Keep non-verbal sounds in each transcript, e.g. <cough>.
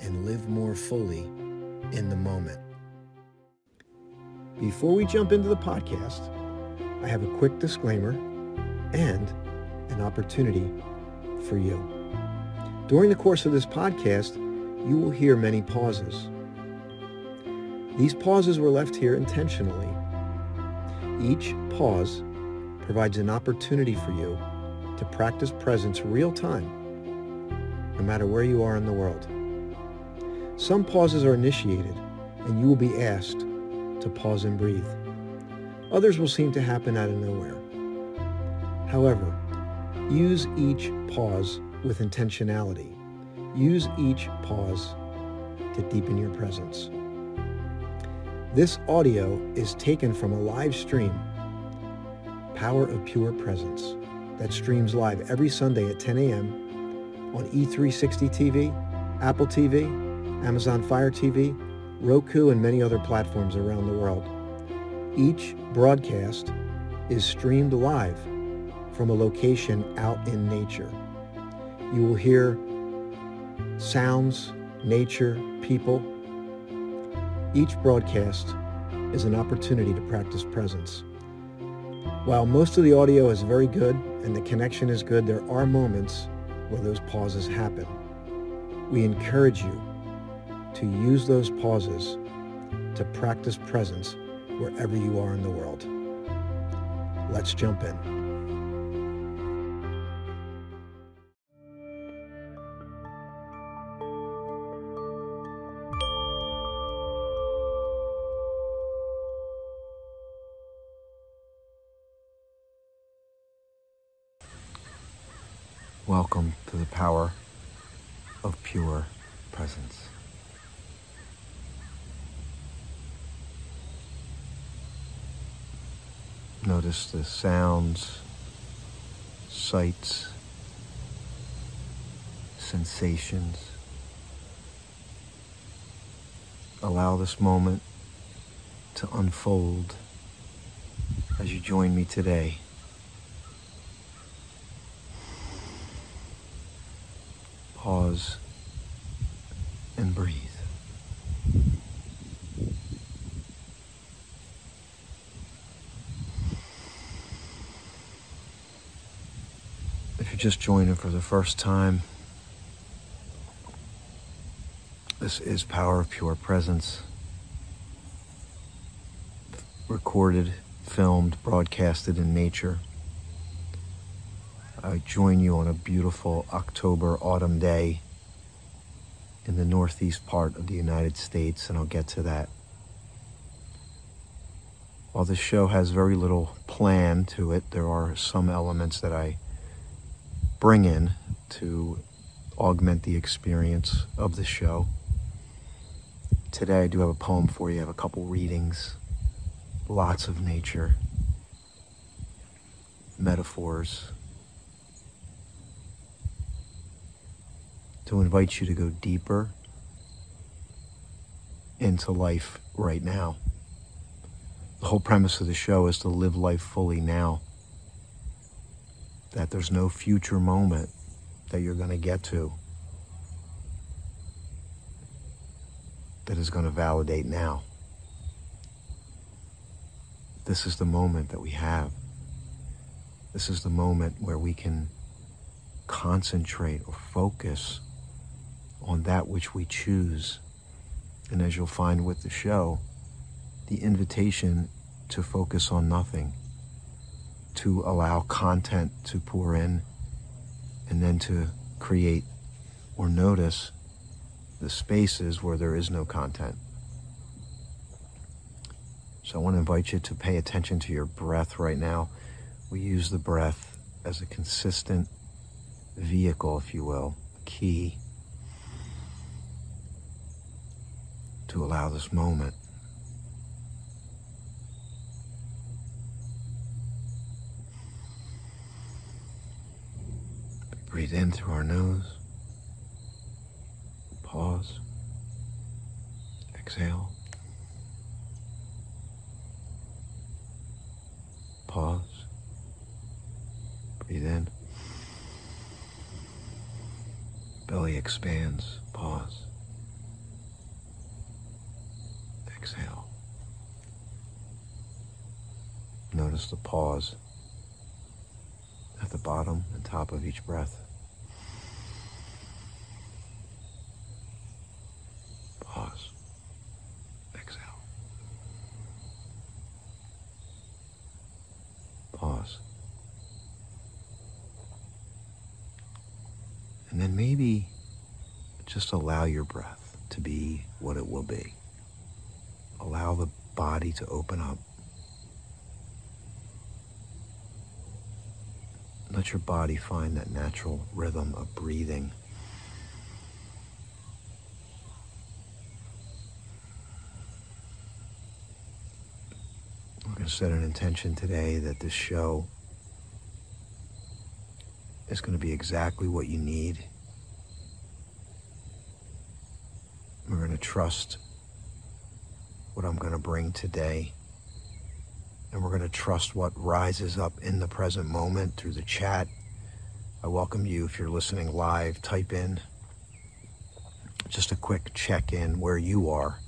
and live more fully in the moment. Before we jump into the podcast, I have a quick disclaimer and an opportunity for you. During the course of this podcast, you will hear many pauses. These pauses were left here intentionally. Each pause provides an opportunity for you to practice presence real time, no matter where you are in the world. Some pauses are initiated, and you will be asked to pause and breathe. Others will seem to happen out of nowhere. However, use each pause with intentionality. Use each pause to deepen your presence. This audio is taken from a live stream, Power of Pure Presence, that streams live every Sunday at 10 a.m. on E360 TV, Apple TV, Amazon Fire TV, Roku, and many other platforms around the world. Each broadcast is streamed live from a location out in nature. You will hear sounds, nature, people. Each broadcast is an opportunity to practice presence. While most of the audio is very good and the connection is good, there are moments where those pauses happen. We encourage you to use those pauses to practice presence wherever you are in the world. Let's jump in. Welcome to the power of pure presence. Notice the sounds, sights, sensations. Allow this moment to unfold as you join me today. pause and breathe. If you're just joining for the first time, this is Power of Pure Presence. Recorded, filmed, broadcasted in nature. I join you on a beautiful October autumn day in the northeast part of the United States, and I'll get to that. While this show has very little plan to it, there are some elements that I bring in to augment the experience of the show. Today, I do have a poem for you. I have a couple readings, lots of nature, metaphors to invite you to go deeper into life right now. The whole premise of the show is to live life fully now. That there's no future moment that you're going to get to that is going to validate now. This is the moment that we have. This is the moment where we can concentrate or focus on that which we choose. And as you'll find with the show, the invitation to focus on nothing, to allow content to pour in, and then to create or notice the spaces where there is no content. So I want to invite you to pay attention to your breath right now. We use the breath as a consistent vehicle, if you will, key to allow this moment breathe in through our nose. Pause. Exhale. Pause. Breathe in. Belly expands. Pause. Exhale. Notice the pause at the bottom and top of each breath. Pause. Exhale. Pause. And then maybe just allow your breath to be what it will be. Allow the body to open up. Let your body find that natural rhythm of breathing. I'm going to set an intention today that this show is going to be exactly what you need. We're going to trust what I'm going to bring today. And we're going to trust what rises up in the present moment through the chat. I welcome you if you're listening live, type in just a quick check in where you are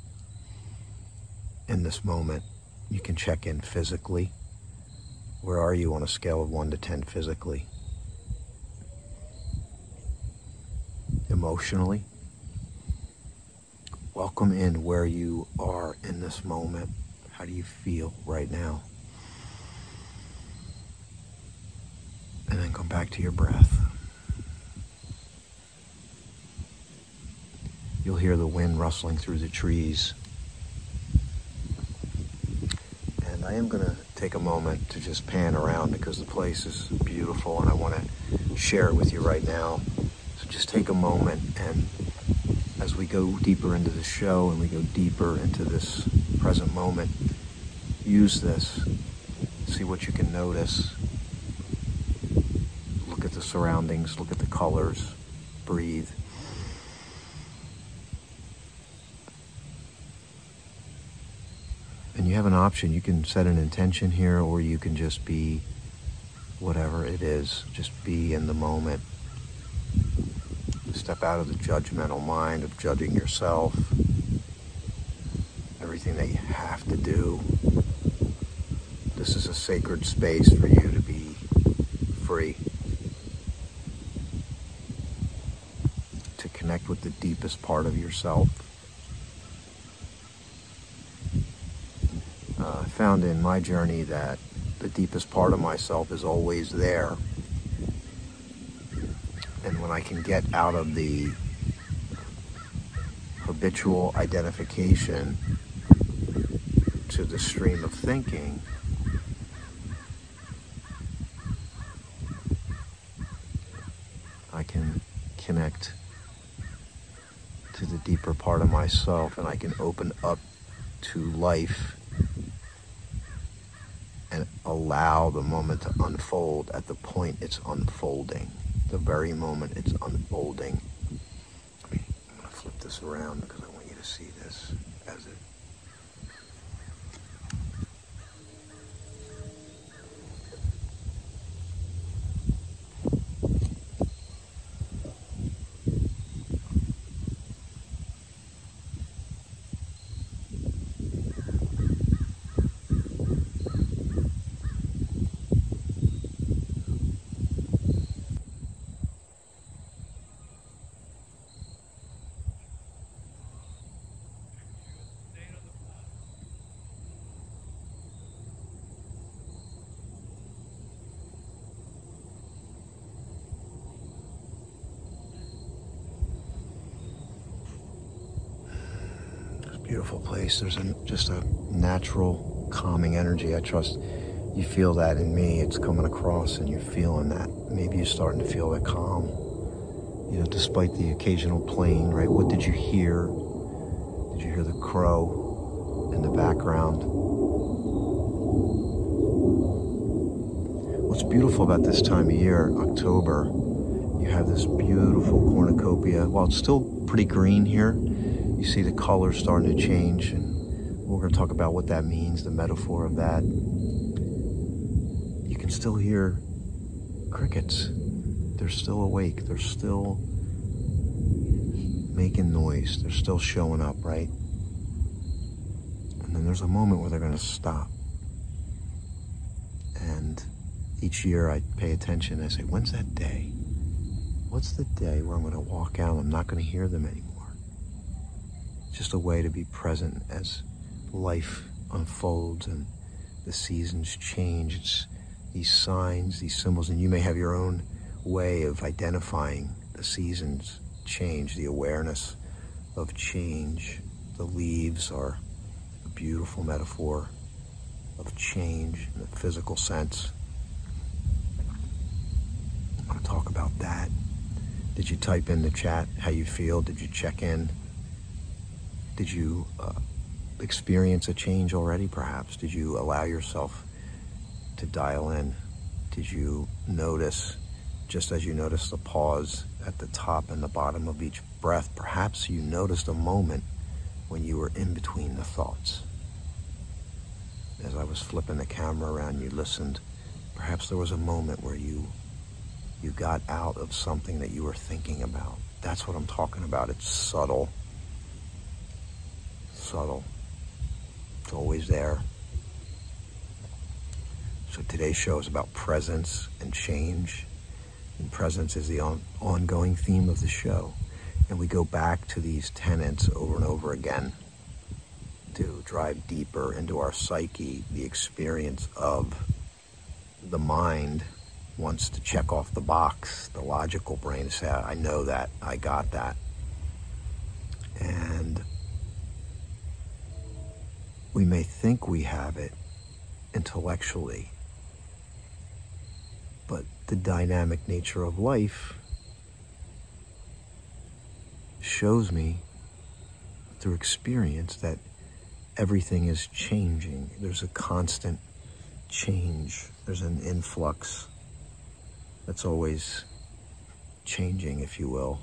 in this moment. You can check in physically. Where are you on a scale of 1 to 10 physically? Emotionally? Welcome in where you are in this moment. How do you feel right now? And then come back to your breath. You'll hear the wind rustling through the trees. And I am going to take a moment to just pan around because the place is beautiful and I want to share it with you right now. So just take a moment and as we go deeper into the show and we go deeper into this present moment, use this. See what you can notice. Look at the surroundings, look at the colors, breathe. And you have an option. You can set an intention here, or you can just be whatever it is, just be in the moment step out of the judgmental mind of judging yourself, everything that you have to do. This is a sacred space for you to be free, to connect with the deepest part of yourself. Uh, I found in my journey that the deepest part of myself is always there when I can get out of the habitual identification to the stream of thinking, I can connect to the deeper part of myself and I can open up to life and allow the moment to unfold at the point it's unfolding the very moment it's unfolding. I mean, I'm going to flip this around because I want you to see this as it beautiful place. There's a, just a natural calming energy. I trust you feel that in me. It's coming across and you're feeling that. Maybe you're starting to feel that calm. You know, despite the occasional plane, right? What did you hear? Did you hear the crow in the background? What's beautiful about this time of year, October, you have this beautiful cornucopia. While it's still pretty green here, you see the colors starting to change, and we're going to talk about what that means, the metaphor of that. You can still hear crickets. They're still awake. They're still making noise. They're still showing up, right? And then there's a moment where they're going to stop. And each year I pay attention. I say, when's that day? What's the day where I'm going to walk out I'm not going to hear them anymore? Just a way to be present as life unfolds and the seasons change. It's these signs, these symbols, and you may have your own way of identifying the seasons change, the awareness of change. The leaves are a beautiful metaphor of change in the physical sense. I want to talk about that. Did you type in the chat how you feel? Did you check in? Did you uh, experience a change already, perhaps? Did you allow yourself to dial in? Did you notice, just as you noticed the pause at the top and the bottom of each breath, perhaps you noticed a moment when you were in between the thoughts? As I was flipping the camera around, you listened. Perhaps there was a moment where you you got out of something that you were thinking about. That's what I'm talking about. It's subtle. Subtle. It's always there. So today's show is about presence and change. And presence is the on- ongoing theme of the show. And we go back to these tenets over and over again to drive deeper into our psyche, the experience of the mind wants to check off the box, the logical brain says, I know that, I got that. And we may think we have it intellectually, but the dynamic nature of life shows me through experience that everything is changing. There's a constant change, there's an influx that's always changing, if you will.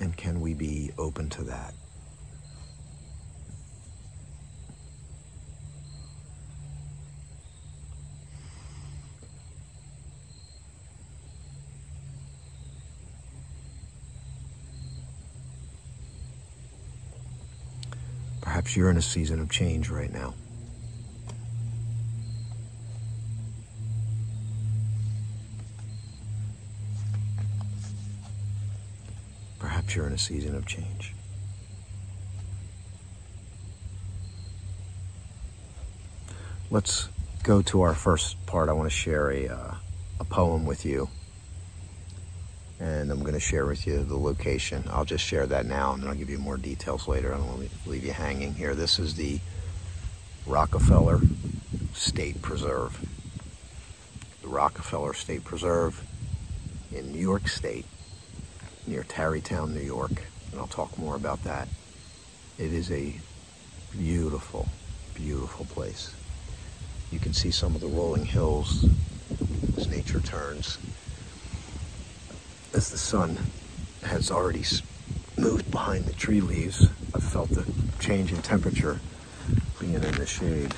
And can we be open to that? Perhaps you're in a season of change right now. Perhaps you're in a season of change. Let's go to our first part. I want to share a, uh, a poem with you and I'm going to share with you the location. I'll just share that now, and then I'll give you more details later. I don't want to leave you hanging here. This is the Rockefeller State Preserve. The Rockefeller State Preserve in New York State, near Tarrytown, New York, and I'll talk more about that. It is a beautiful, beautiful place. You can see some of the rolling hills as nature turns as the sun has already moved behind the tree leaves, I've felt the change in temperature being in the shade.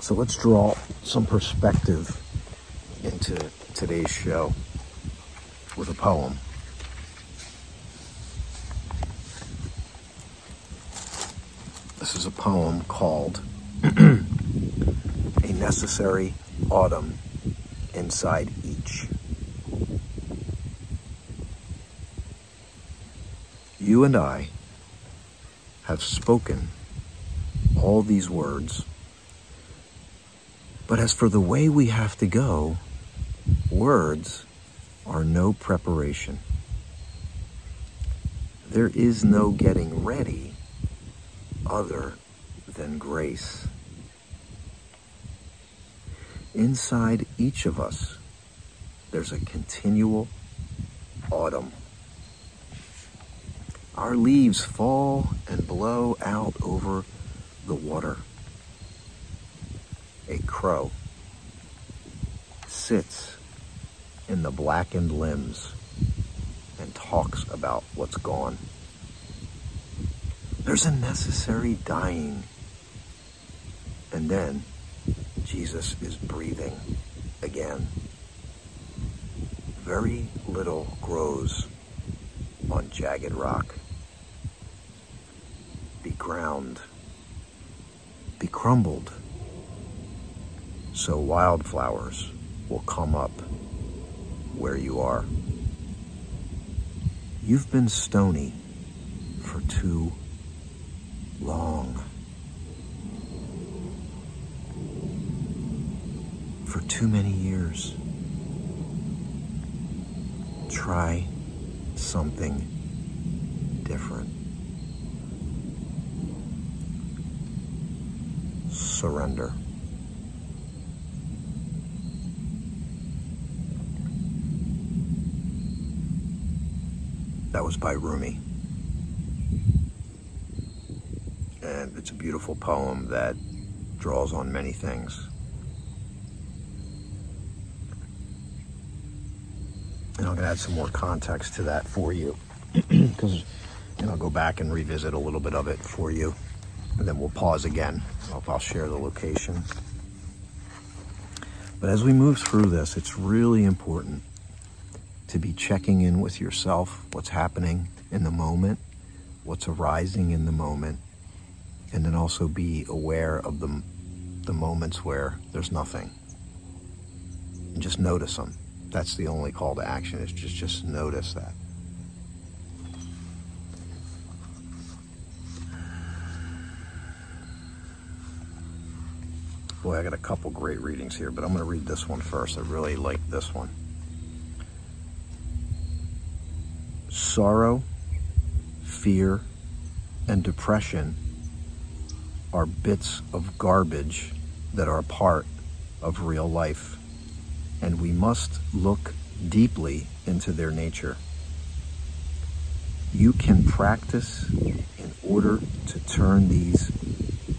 So let's draw some perspective into today's show with a poem. This is a poem called <clears throat> A Necessary Autumn Inside Each. You and I have spoken all these words. But as for the way we have to go, words are no preparation. There is no getting ready other than grace. Inside each of us, there's a continual autumn Our leaves fall and blow out over the water. A crow sits in the blackened limbs and talks about what's gone. There's a necessary dying. And then Jesus is breathing again. Very little grows on jagged rock. Be ground, be crumbled, so wildflowers will come up where you are. You've been stony for too long. For too many years. Try something different. Surrender. That was by Rumi. And it's a beautiful poem that draws on many things. And I'm going to add some more context to that for you because and I'll go back and revisit a little bit of it for you. And then we'll pause again. I'll, I'll share the location. But as we move through this, it's really important to be checking in with yourself, what's happening in the moment, what's arising in the moment, and then also be aware of the, the moments where there's nothing. And just notice them. That's the only call to action is just, just notice that. Boy, I got a couple great readings here, but I'm going to read this one first. I really like this one. Sorrow, fear, and depression are bits of garbage that are a part of real life, and we must look deeply into their nature. You can practice in order to turn these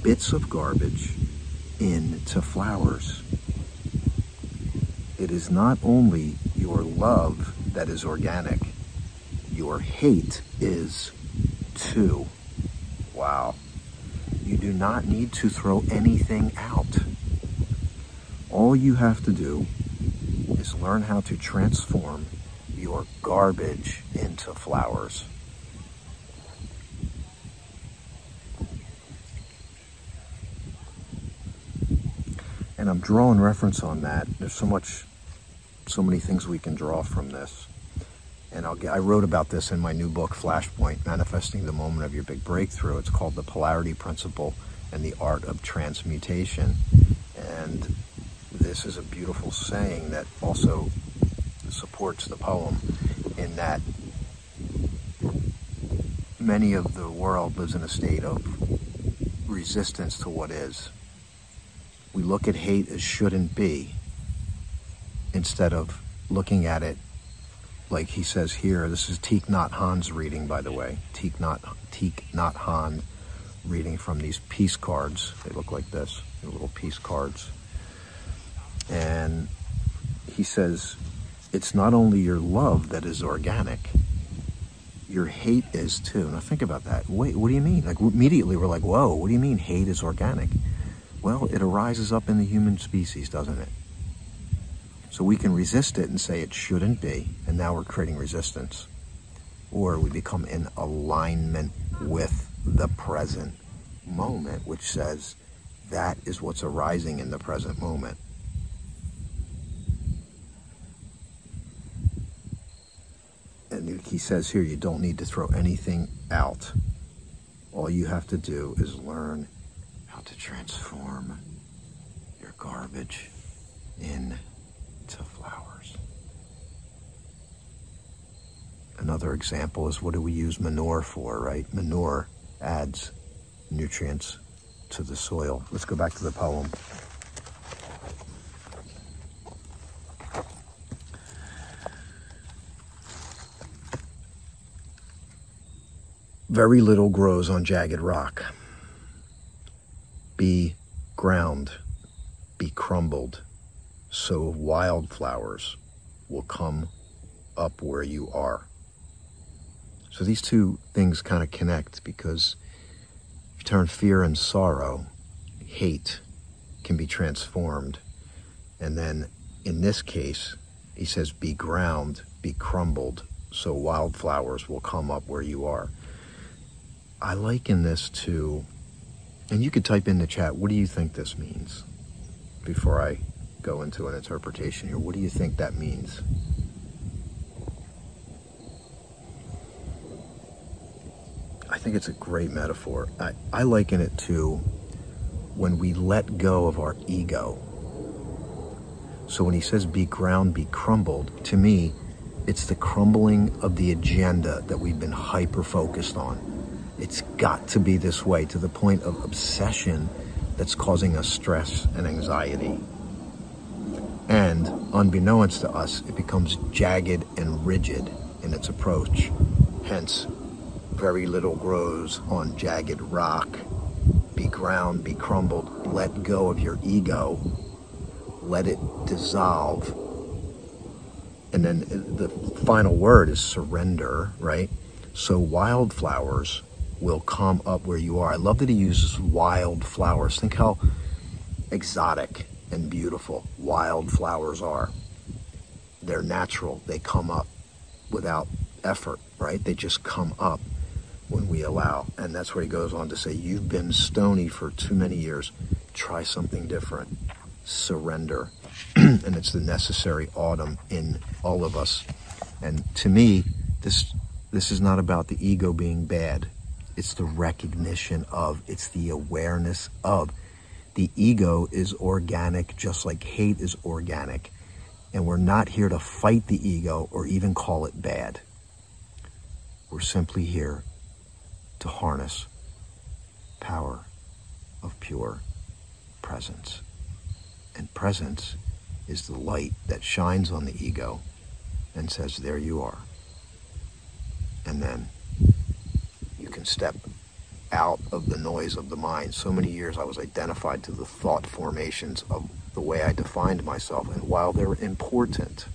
bits of garbage into flowers. It is not only your love that is organic, your hate is too. Wow. You do not need to throw anything out. All you have to do learn how to transform your garbage into flowers. And I'm drawing reference on that. There's so much, so many things we can draw from this and I'll get, I wrote about this in my new book, Flashpoint, Manifesting the Moment of Your Big Breakthrough. It's called The Polarity Principle and the Art of Transmutation. And this is a beautiful saying that also supports the poem in that many of the world lives in a state of resistance to what is. We look at hate as shouldn't be instead of looking at it like he says here, this is Thich Nhat Hanh's reading, by the way. Teek Not, Thich Nhat Hanh reading from these peace cards. They look like this, They're little peace cards. And he says, it's not only your love that is organic, your hate is too. Now think about that. Wait, what do you mean? Like immediately we're like, whoa, what do you mean hate is organic? Well, it arises up in the human species, doesn't it? So we can resist it and say it shouldn't be, and now we're creating resistance. Or we become in alignment with the present moment, which says that is what's arising in the present moment. And he says here, you don't need to throw anything out. All you have to do is learn how to transform your garbage into flowers. Another example is what do we use manure for, right? Manure adds nutrients to the soil. Let's go back to the poem. Very little grows on jagged rock. Be ground, be crumbled, so wildflowers will come up where you are. So these two things kind of connect because if you turn fear and sorrow, hate can be transformed. And then in this case, he says, be ground, be crumbled, so wildflowers will come up where you are. I liken this to, and you could type in the chat, what do you think this means? Before I go into an interpretation here, what do you think that means? I think it's a great metaphor. I, I liken it to when we let go of our ego. So when he says be ground, be crumbled, to me, it's the crumbling of the agenda that we've been hyper focused on. It's got to be this way to the point of obsession that's causing us stress and anxiety. And unbeknownst to us, it becomes jagged and rigid in its approach. Hence, very little grows on jagged rock. Be ground, be crumbled. Let go of your ego. Let it dissolve. And then uh, the final word is surrender, right? So wildflowers will come up where you are. I love that he uses wildflowers. Think how exotic and beautiful wildflowers are. They're natural. They come up without effort, right? They just come up when we allow. And that's where he goes on to say, You've been stony for too many years. Try something different. Surrender. <clears throat> and it's the necessary autumn in all of us. And to me, this this is not about the ego being bad. It's the recognition of, it's the awareness of. The ego is organic, just like hate is organic. And we're not here to fight the ego or even call it bad. We're simply here to harness power of pure presence. And presence is the light that shines on the ego and says, There you are. And then can step out of the noise of the mind. So many years I was identified to the thought formations of the way I defined myself. And while they're important,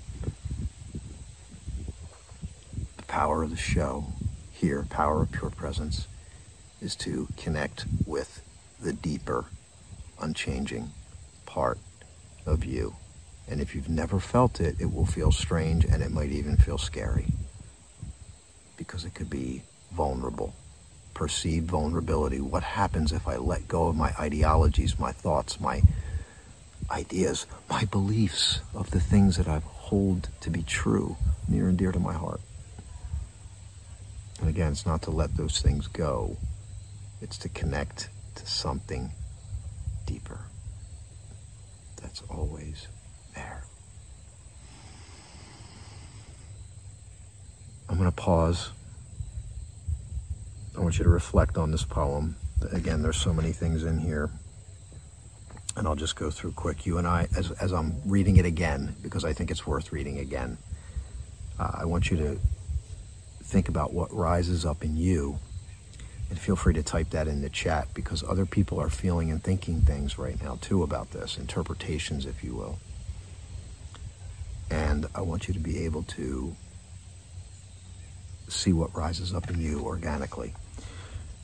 the power of the show here, power of pure presence, is to connect with the deeper, unchanging part of you. And if you've never felt it, it will feel strange and it might even feel scary because it could be vulnerable. Perceived vulnerability. What happens if I let go of my ideologies, my thoughts, my ideas, my beliefs of the things that I hold to be true, near and dear to my heart? And again, it's not to let those things go, it's to connect to something deeper that's always there. I'm going to pause. I want you to reflect on this poem. Again, there's so many things in here. And I'll just go through quick. You and I, as, as I'm reading it again, because I think it's worth reading again, uh, I want you to think about what rises up in you. And feel free to type that in the chat because other people are feeling and thinking things right now too about this, interpretations, if you will. And I want you to be able to see what rises up in you organically.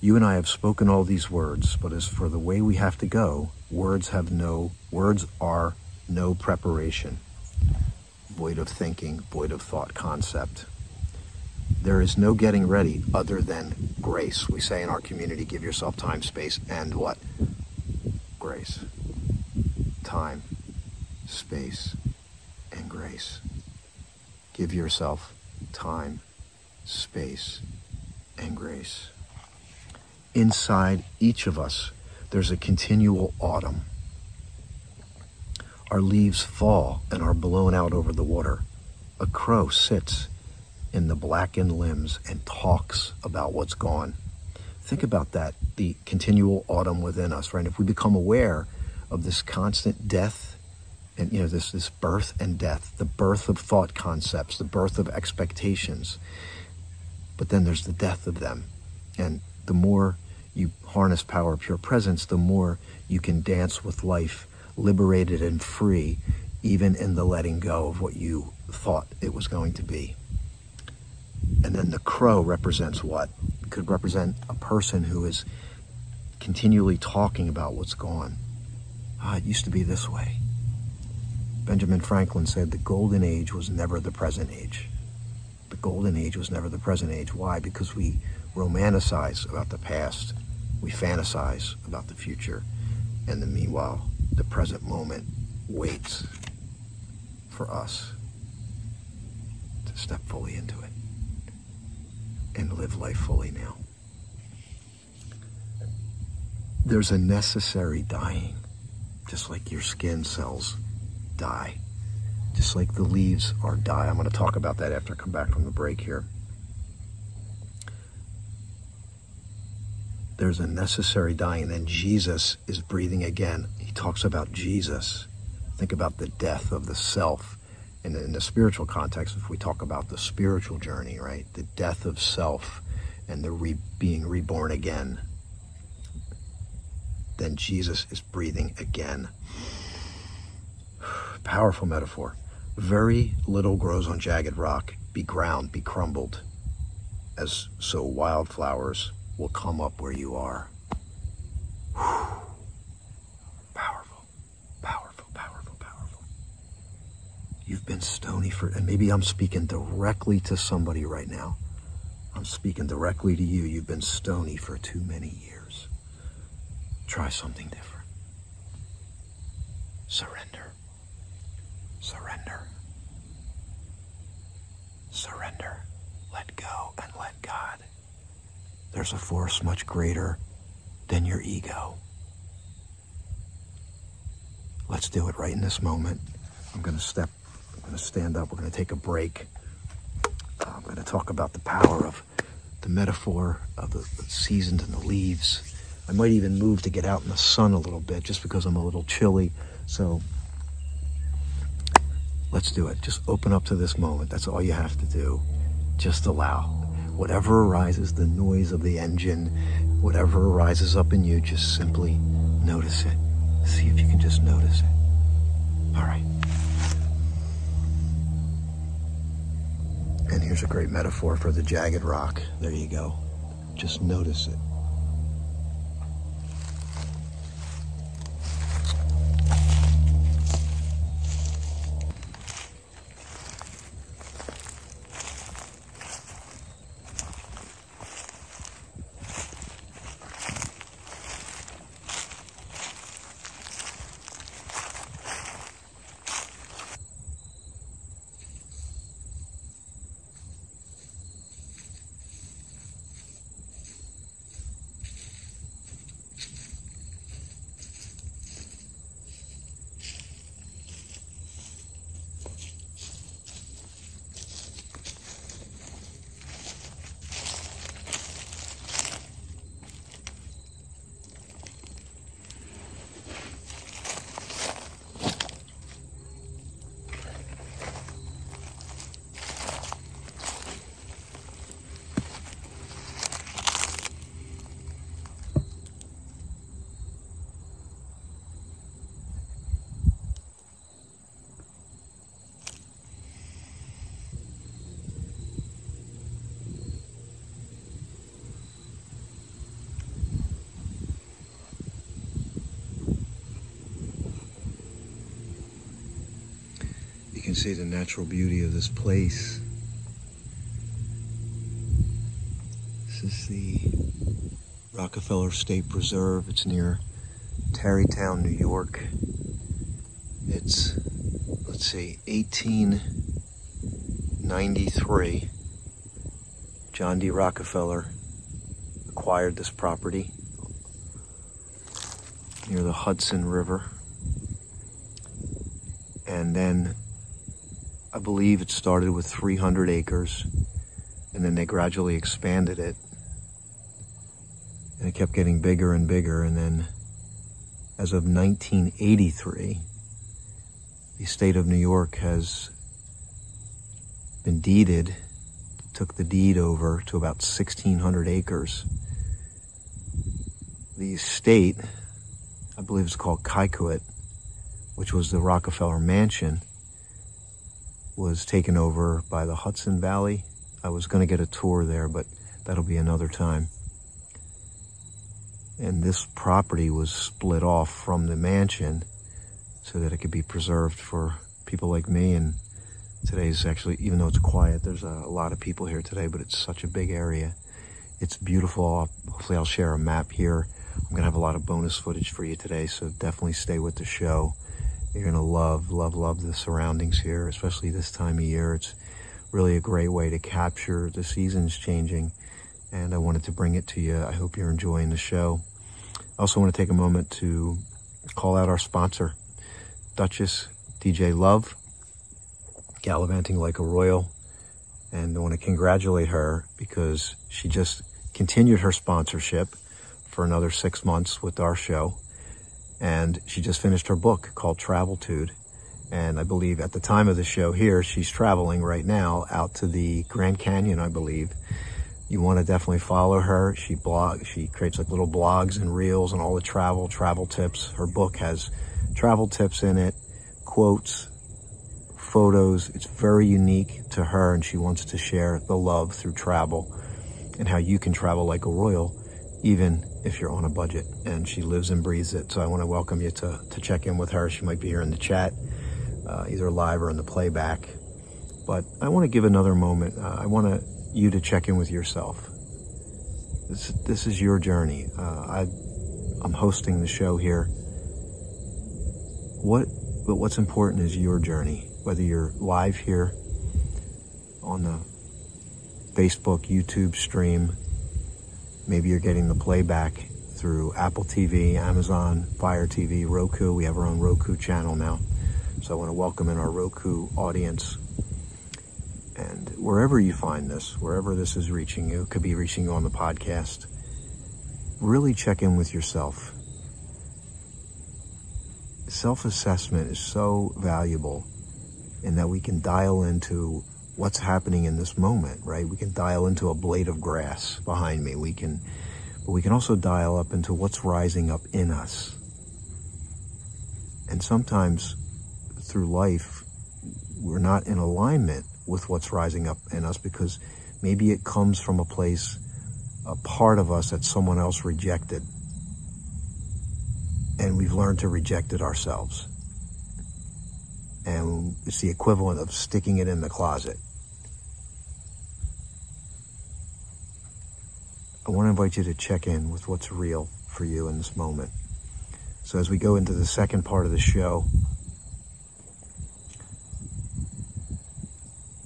You and I have spoken all these words, but as for the way we have to go, words have no words are no preparation. Void of thinking, void of thought concept. There is no getting ready other than grace. We say in our community, give yourself time, space, and what? Grace. Time, space, and grace. Give yourself time, space, and grace. Inside each of us, there's a continual autumn. Our leaves fall and are blown out over the water. A crow sits in the blackened limbs and talks about what's gone. Think about that, the continual autumn within us, right? If we become aware of this constant death and you know this this birth and death, the birth of thought concepts, the birth of expectations, but then there's the death of them. And the more you harness power of pure presence, the more you can dance with life, liberated and free, even in the letting go of what you thought it was going to be. And then the crow represents what? Could represent a person who is continually talking about what's gone. Ah, it used to be this way. Benjamin Franklin said the golden age was never the present age. The golden age was never the present age. Why? Because we romanticize about the past, we fantasize about the future, and the meanwhile, the present moment waits for us to step fully into it and live life fully now. There's a necessary dying, just like your skin cells die, just like the leaves are die. I'm going to talk about that after I come back from the break here. There's a necessary dying, and Jesus is breathing again. He talks about Jesus. Think about the death of the self the, in the spiritual context, if we talk about the spiritual journey, right? The death of self and the re, being reborn again, then Jesus is breathing again. <sighs> Powerful metaphor. Very little grows on jagged rock. Be ground, be crumbled, as so wildflowers will come up where you are. Whew. Powerful, powerful, powerful, powerful. You've been stony for, and maybe I'm speaking directly to somebody right now. I'm speaking directly to you. You've been stony for too many years. Try something different. Surrender. Surrender. Surrender. Let go and let God. There's a force much greater than your ego. Let's do it right in this moment. I'm going to step I'm going to stand up. We're going to take a break. Uh, I'm going to talk about the power of the metaphor of the, the seasons and the leaves. I might even move to get out in the sun a little bit just because I'm a little chilly. So let's do it. Just open up to this moment. That's all you have to do. Just allow. Whatever arises, the noise of the engine, whatever arises up in you, just simply notice it. See if you can just notice it. All right. And here's a great metaphor for the jagged rock. There you go. Just notice it. can see the natural beauty of this place. This is the Rockefeller State Preserve. It's near Tarrytown, New York. It's, let's see, 1893. John D. Rockefeller acquired this property near the Hudson River. And then I believe it started with 300 acres and then they gradually expanded it. And it kept getting bigger and bigger and then as of 1983 the state of New York has been deeded took the deed over to about 1600 acres. The estate, I believe it's called Kykuit, which was the Rockefeller Mansion, was taken over by the Hudson Valley. I was going to get a tour there, but that'll be another time. And this property was split off from the mansion so that it could be preserved for people like me. And today's actually, even though it's quiet, there's a, lot of people here today, but it's such a big area. It's beautiful. Hopefully I'll share a map here. I'm going to have a lot of bonus footage for you today, so definitely stay with the show. You're going to love, love, love the surroundings here, especially this time of year. It's really a great way to capture the seasons changing, and I wanted to bring it to you. I hope you're enjoying the show. I also want to take a moment to call out our sponsor, Duchess DJ Love, gallivanting like a royal. And I want to congratulate her because she just continued her sponsorship for another six months with our show. And she just finished her book called Traveltude. And I believe at the time of the show here, she's traveling right now out to the Grand Canyon, I believe. You want to definitely follow her. She blog, she creates like little blogs and reels and all the travel, travel tips. Her book has travel tips in it, quotes, photos. It's very unique to her and she wants to share the love through travel and how you can travel like a royal even if you're on a budget. And she lives and breathes it. So I want to welcome you to, to check in with her. She might be here in the chat, uh, either live or in the playback. But I want to give another moment. Uh, I want you to check in with yourself. This, this is your journey. Uh, I, I'm hosting the show here. What, but what's important is your journey, whether you're live here on the Facebook, YouTube stream, Maybe you're getting the playback through Apple TV, Amazon, Fire TV, Roku. We have our own Roku channel now. So I want to welcome in our Roku audience. And wherever you find this, wherever this is reaching you, could be reaching you on the podcast, really check in with yourself. Self assessment is so valuable in that we can dial into what's happening in this moment, right? We can dial into a blade of grass behind me. We can, but we can also dial up into what's rising up in us. And sometimes through life, we're not in alignment with what's rising up in us because maybe it comes from a place, a part of us that someone else rejected. And we've learned to reject it ourselves and it's the equivalent of sticking it in the closet. I want to invite you to check in with what's real for you in this moment. So as we go into the second part of the show,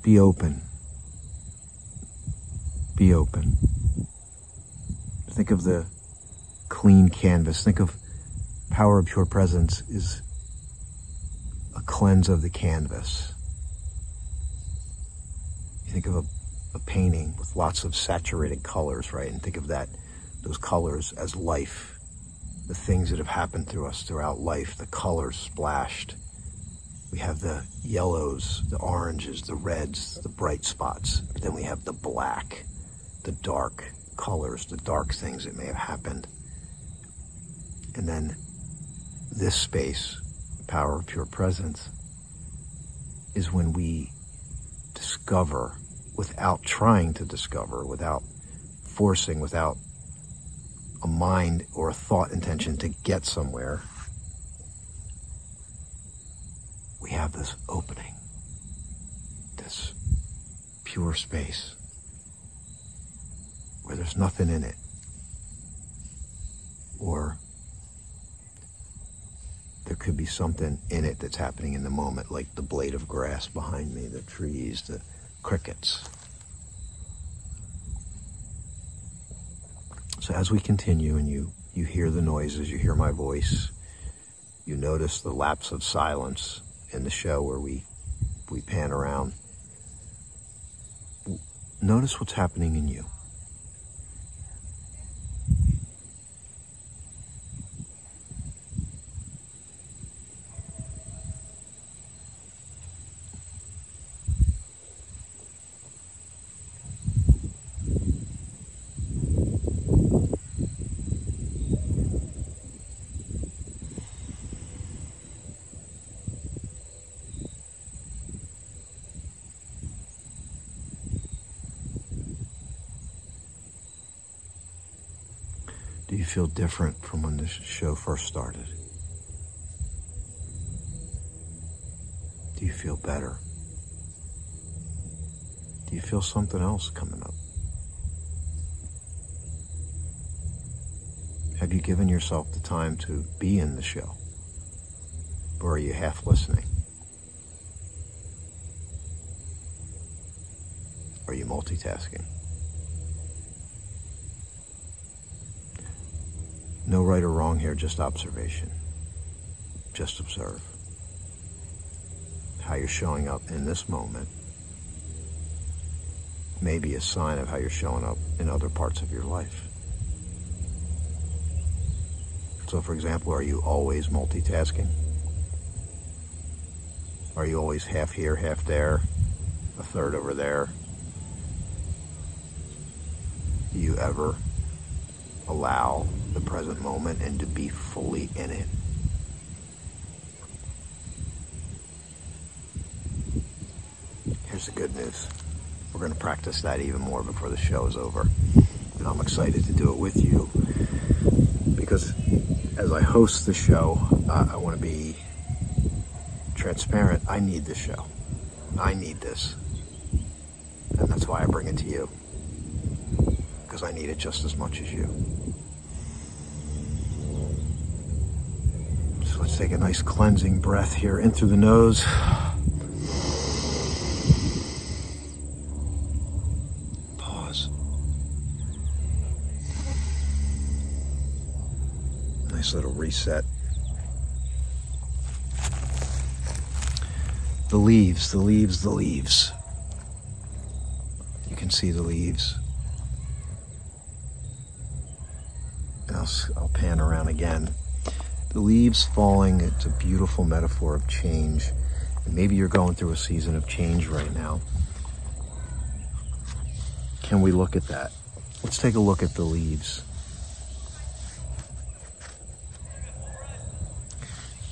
be open. Be open. Think of the clean canvas. Think of power of pure presence is cleanse of the canvas. You think of a, a painting with lots of saturated colors, right? And think of that, those colors as life, the things that have happened through us throughout life, the colors splashed. We have the yellows, the oranges, the reds, the bright spots. But then we have the black, the dark colors, the dark things that may have happened. And then this space power of pure presence is when we discover without trying to discover, without forcing, without a mind or a thought intention to get somewhere, we have this opening, this pure space where there's nothing in it. Or there could be something in it that's happening in the moment, like the blade of grass behind me, the trees, the crickets. So as we continue and you, you hear the noises, you hear my voice, you notice the lapse of silence in the show where we, we pan around. Notice what's happening in you. Different from when this show first started? Do you feel better? Do you feel something else coming up? Have you given yourself the time to be in the show? Or are you half listening? Are you multitasking? No right or wrong here, just observation. Just observe how you're showing up in this moment may be a sign of how you're showing up in other parts of your life. So, for example, are you always multitasking? Are you always half here, half there, a third over there? Do you ever allow the present moment and to be fully in it? Here's the good news. We're going to practice that even more before the show is over. And I'm excited to do it with you because as I host the show, uh, I want to be transparent. I need this show. I need this. And that's why I bring it to you. Because I need it just as much as you. So let's take a nice cleansing breath here in through the nose. Pause. Nice little reset. The leaves, the leaves, the leaves. You can see the leaves. I'll, I'll pan around again. The leaves falling, it's a beautiful metaphor of change. And maybe you're going through a season of change right now. Can we look at that? Let's take a look at the leaves.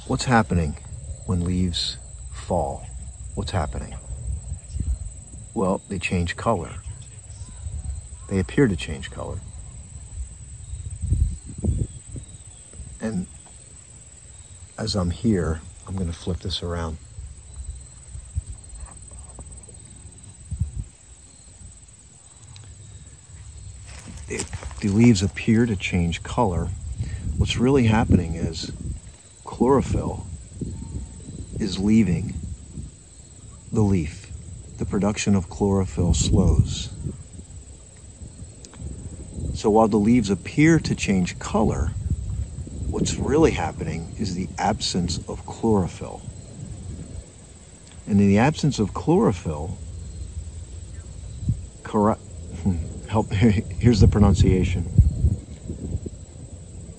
What's happening when leaves fall? What's happening? Well, they change color. They appear to change color. And as I'm here, I'm going to flip this around. It, the leaves appear to change color. What's really happening is chlorophyll is leaving the leaf. The production of chlorophyll slows. So while the leaves appear to change color, what's really happening is the absence of chlorophyll. And in the absence of chlorophyll, <laughs> help <laughs> here's the pronunciation.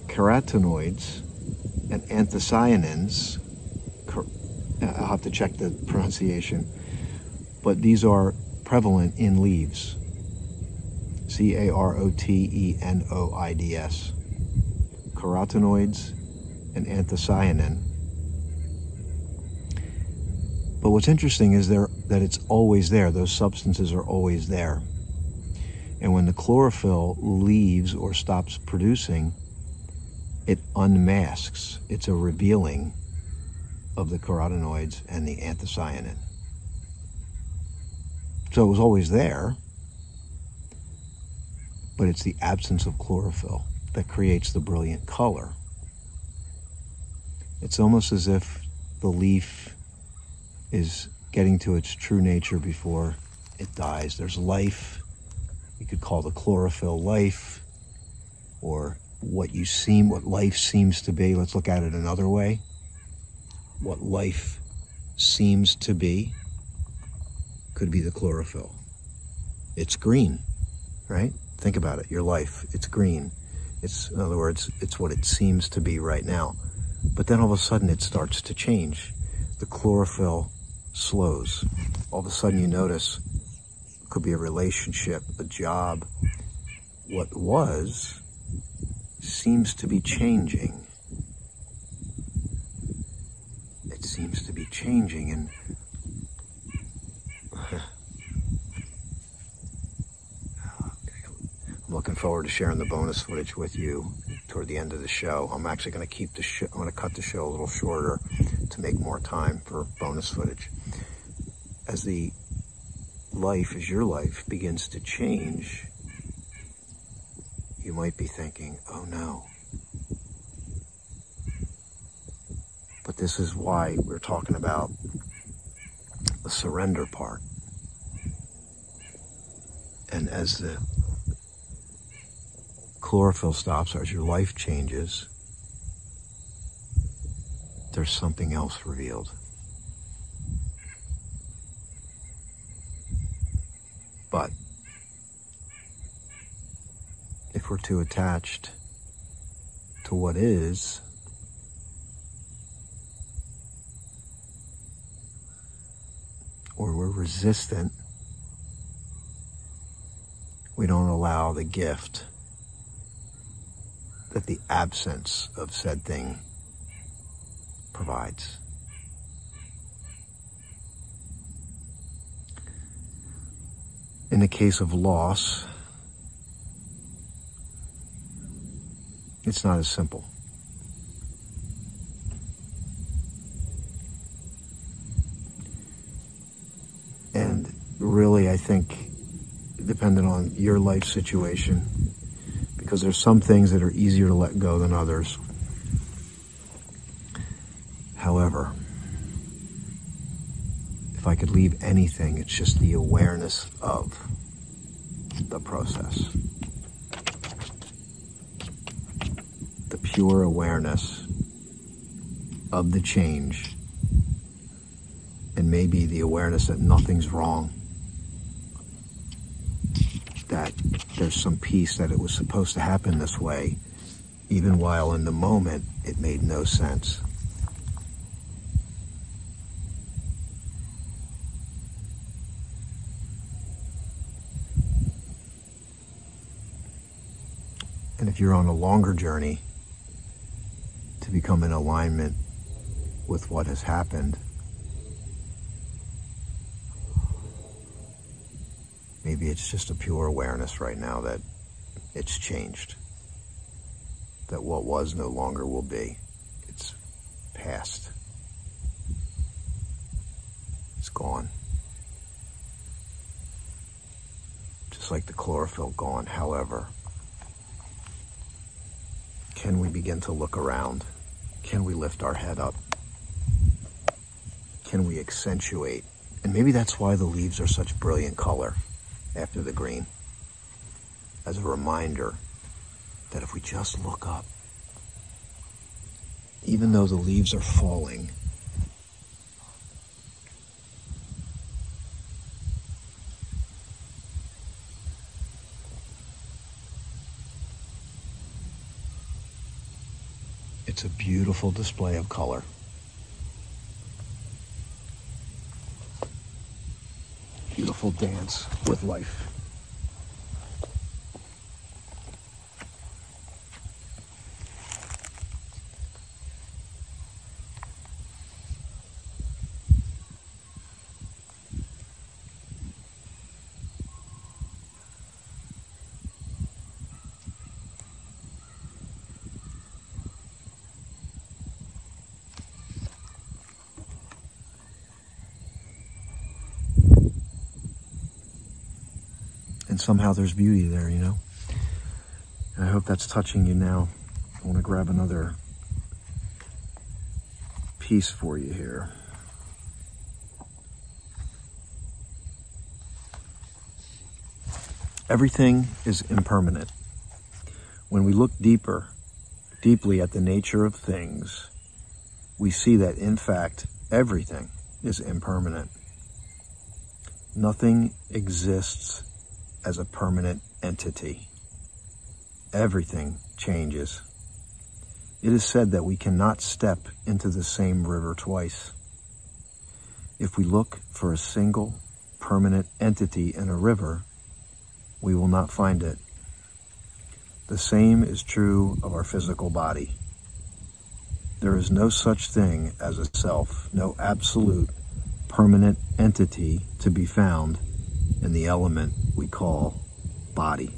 Carotenoids and anthocyanins uh, I'll have to check the <laughs> pronunciation, but these are prevalent in leaves. C A R O T E N O I D S. Carotenoids and anthocyanin. But what's interesting is there that it's always there. Those substances are always there. And when the chlorophyll leaves or stops producing, it unmasks. It's a revealing of the carotenoids and the anthocyanin. So it was always there, but it's the absence of chlorophyll that creates the brilliant color. It's almost as if the leaf is getting to its true nature before it dies. There's life. You could call the chlorophyll life or what you seem, what life seems to be. Let's look at it another way what life seems to be could be the chlorophyll. It's green, right? Think about it. Your life, it's green. It's, in other words, it's what it seems to be right now. But then all of a sudden it starts to change. The chlorophyll slows. All of a sudden you notice it could be a relationship, a job. What was seems to be changing. It seems to be changing and looking forward to sharing the bonus footage with you toward the end of the show. I'm actually going to keep the show, I'm going to cut the show a little shorter to make more time for bonus footage. As the life, as your life begins to change, you might be thinking, oh no. But this is why we're talking about the surrender part. And as the chlorophyll stops, as your life changes, there's something else revealed. But if we're too attached to what is, or we're resistant, we don't allow the gift that the absence of said thing provides. In the case of loss, it's not as simple. And really, I think, depending on your life situation, because there's some things that are easier to let go than others. However, if I could leave anything, it's just the awareness of the process. The pure awareness of the change, and maybe the awareness that nothing's wrong that there's some peace that it was supposed to happen this way, even while in the moment it made no sense. And if you're on a longer journey to become in alignment with what has happened, Maybe it's just a pure awareness right now that it's changed. That what was no longer will be. It's past. It's gone. Just like the chlorophyll gone. However, can we begin to look around? Can we lift our head up? Can we accentuate? And maybe that's why the leaves are such brilliant color after the green as a reminder that if we just look up, even though the leaves are falling, it's a beautiful display of color. beautiful dance with life. Somehow there's beauty there, you know? I hope that's touching you now. I want to grab another piece for you here. Everything is impermanent. When we look deeper, deeply at the nature of things, we see that in fact, everything is impermanent. Nothing exists as a permanent entity. Everything changes. It is said that we cannot step into the same river twice. If we look for a single permanent entity in a river, we will not find it. The same is true of our physical body. There is no such thing as a self, no absolute permanent entity to be found in the element we call body.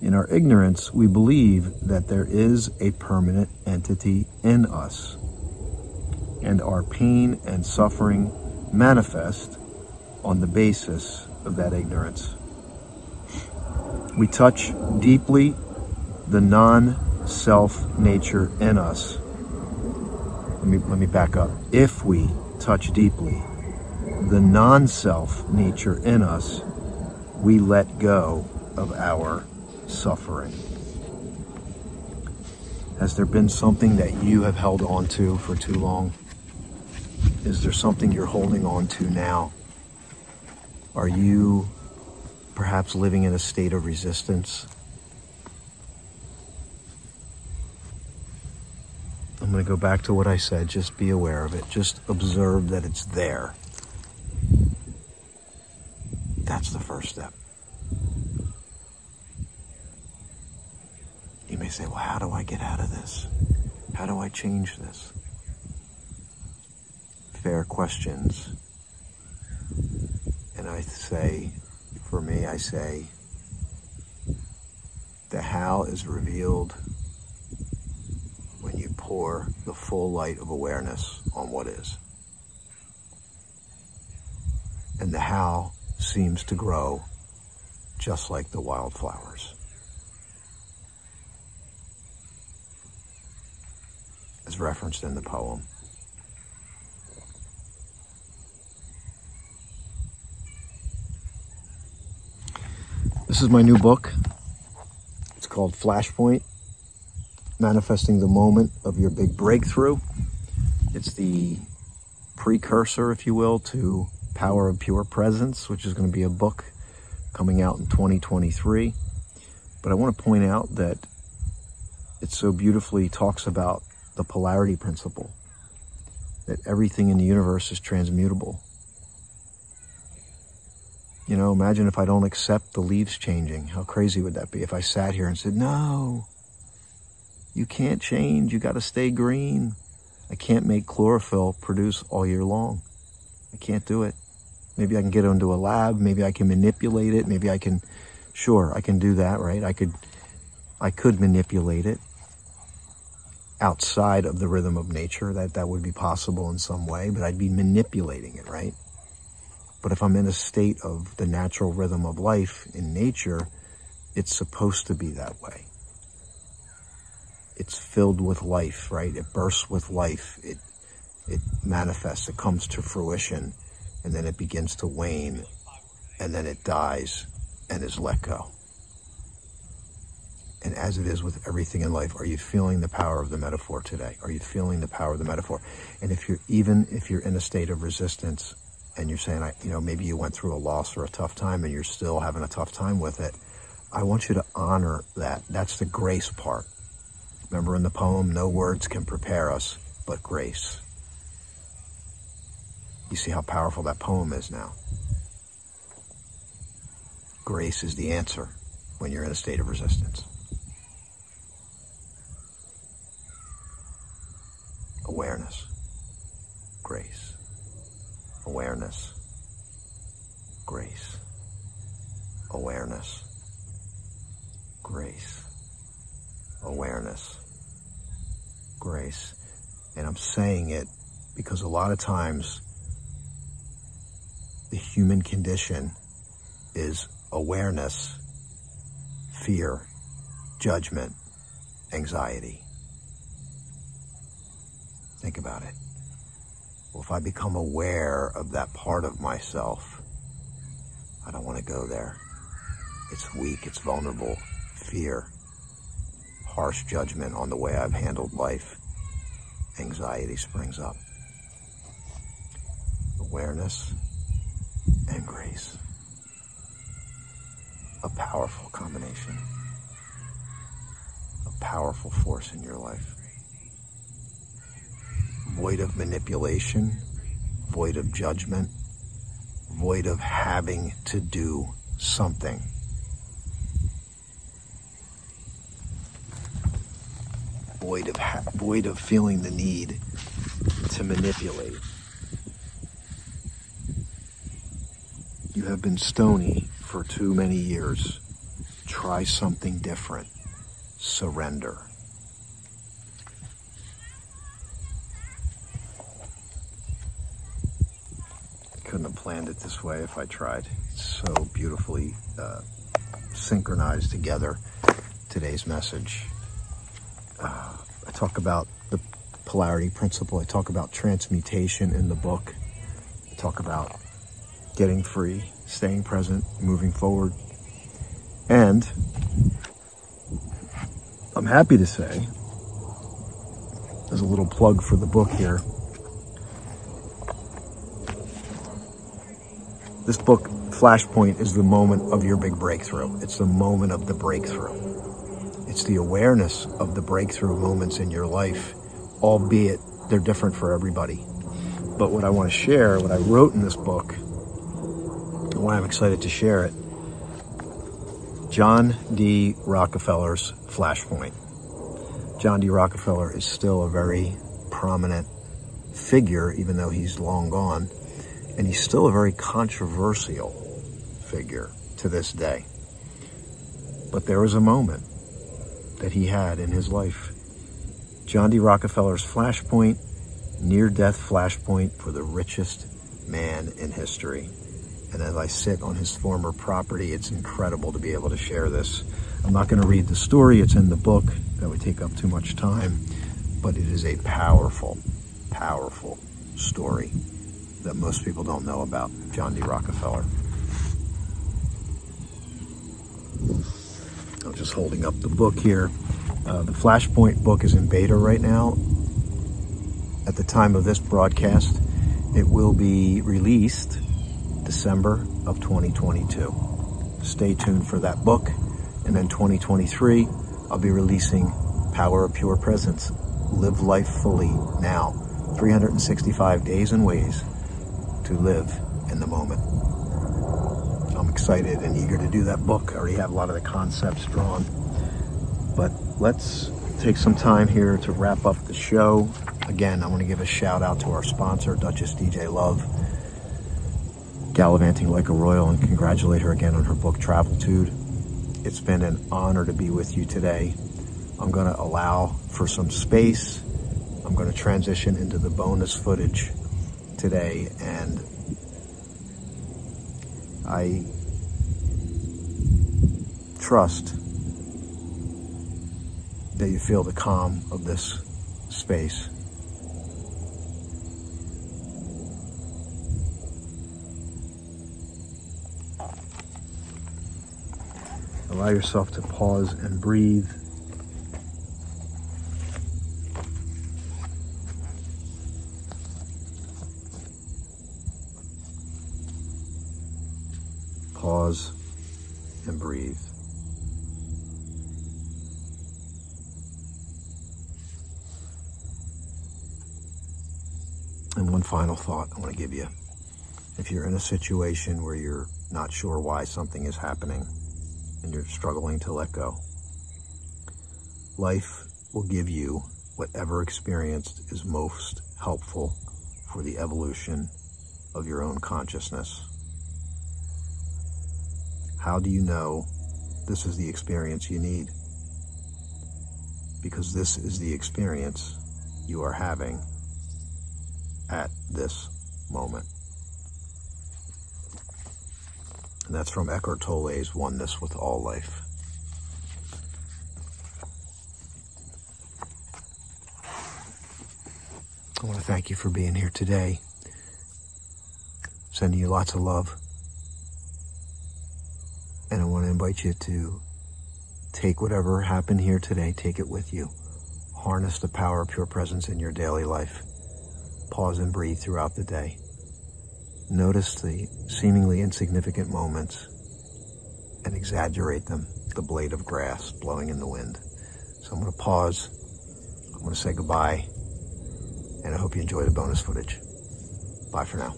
In In our ignorance, we believe that there is a permanent entity in us, and our pain and suffering manifest on the basis of that ignorance. We touch deeply the non self nature in us. Let me, let me back up. If we touch deeply the non self nature in us, we let go of our suffering. Has there been something that you have held on to for too long? Is there something you're holding on to now? Are you perhaps living in a state of resistance? I'm going to go back to what I said. Just be aware of it. Just observe that it's there. That's the first step. You may say, well, how do I get out of this? How do I change this? Fair questions. And I say, for me, I say, the how is revealed when you pour the full light of awareness on what is. And the how seems to grow just like the wildflowers. As referenced in the poem. This is my new book. It's called Flashpoint Manifesting the Moment of Your Big Breakthrough. It's the precursor, if you will, to Power of Pure Presence, which is going to be a book coming out in 2023. But I want to point out that it so beautifully talks about the polarity principle, that everything in the universe is transmutable. You know, imagine if I don't accept the leaves changing. How crazy would that be if I sat here and said, no, you can't change. You got to stay green. I can't make chlorophyll produce all year long. I can't do it. Maybe I can get into a lab. Maybe I can manipulate it. Maybe I can, sure, I can do that, right? I could, I could manipulate it outside of the rhythm of nature. That, that would be possible in some way, but I'd be manipulating it, right? But if I'm in a state of the natural rhythm of life in nature, it's supposed to be that way. It's filled with life, right? It bursts with life. It, it manifests. It comes to fruition and then it begins to wane, and then it dies and is let go. And as it is with everything in life, are you feeling the power of the metaphor today? Are you feeling the power of the metaphor? And if you're even if you're in a state of resistance and you're saying, I, you know, maybe you went through a loss or a tough time and you're still having a tough time with it, I want you to honor that. That's the grace part. Remember in the poem, no words can prepare us but grace. You see how powerful that poem is now. Grace is the answer when you're in a state of resistance. Awareness, grace, awareness, grace, awareness, grace, awareness, grace. And I'm saying it because a lot of times the human condition is awareness, fear, judgment, anxiety. Think about it. Well, if I become aware of that part of myself, I don't want to go there. It's weak, it's vulnerable, fear, harsh judgment on the way I've handled life, anxiety springs up. Awareness, and grace. A powerful combination. A powerful force in your life. Void of manipulation, void of judgment, void of having to do something. Void of, void of feeling the need to manipulate. You have been stony for too many years, Try something different. Surrender. Couldn't have planned it this way if I tried. It's so beautifully uh, synchronized together today's message. Uh, I talk about the polarity principle. I talk about transmutation in the book. I talk about getting free, staying present, moving forward. And I'm happy to say, there's a little plug for the book here. This book, Flashpoint, is the moment of your big breakthrough. It's the moment of the breakthrough. It's the awareness of the breakthrough moments in your life, albeit they're different for everybody. But what I want to share, what I wrote in this book, why I'm excited to share it, John D. Rockefeller's Flashpoint. John D. Rockefeller is still a very prominent figure, even though he's long gone, and he's still a very controversial figure to this day. But there was a moment that he had in his life. John D. Rockefeller's Flashpoint, near death flashpoint for the richest man in history. And as I sit on his former property, it's incredible to be able to share this. I'm not going to read the story, it's in the book. That would take up too much time. But it is a powerful, powerful story that most people don't know about John D. Rockefeller. I'm just holding up the book here. Uh, the Flashpoint book is in beta right now. At the time of this broadcast, it will be released December of 2022. Stay tuned for that book. And then 2023, I'll be releasing Power of Pure Presence. Live life fully now. 365 days and ways to live in the moment. I'm excited and eager to do that book. I already have a lot of the concepts drawn. But let's take some time here to wrap up the show. Again, I want to give a shout out to our sponsor, Duchess DJ Love gallivanting like a royal and congratulate her again on her book Traveltude. It's been an honor to be with you today. I'm going to allow for some space. I'm going to transition into the bonus footage today and I trust that you feel the calm of this space. Allow yourself to pause and breathe. Pause and breathe. And one final thought I want to give you. If you're in a situation where you're not sure why something is happening, and you're struggling to let go. Life will give you whatever experience is most helpful for the evolution of your own consciousness. How do you know this is the experience you need? Because this is the experience you are having at this moment. And that's from Eckhart Tolle's Oneness with All Life. I want to thank you for being here today. Sending you lots of love. And I want to invite you to take whatever happened here today, take it with you. Harness the power of pure presence in your daily life. Pause and breathe throughout the day. Notice the seemingly insignificant moments and exaggerate them, the blade of grass blowing in the wind. So I'm going to pause. I'm going to say goodbye. And I hope you enjoy the bonus footage. Bye for now.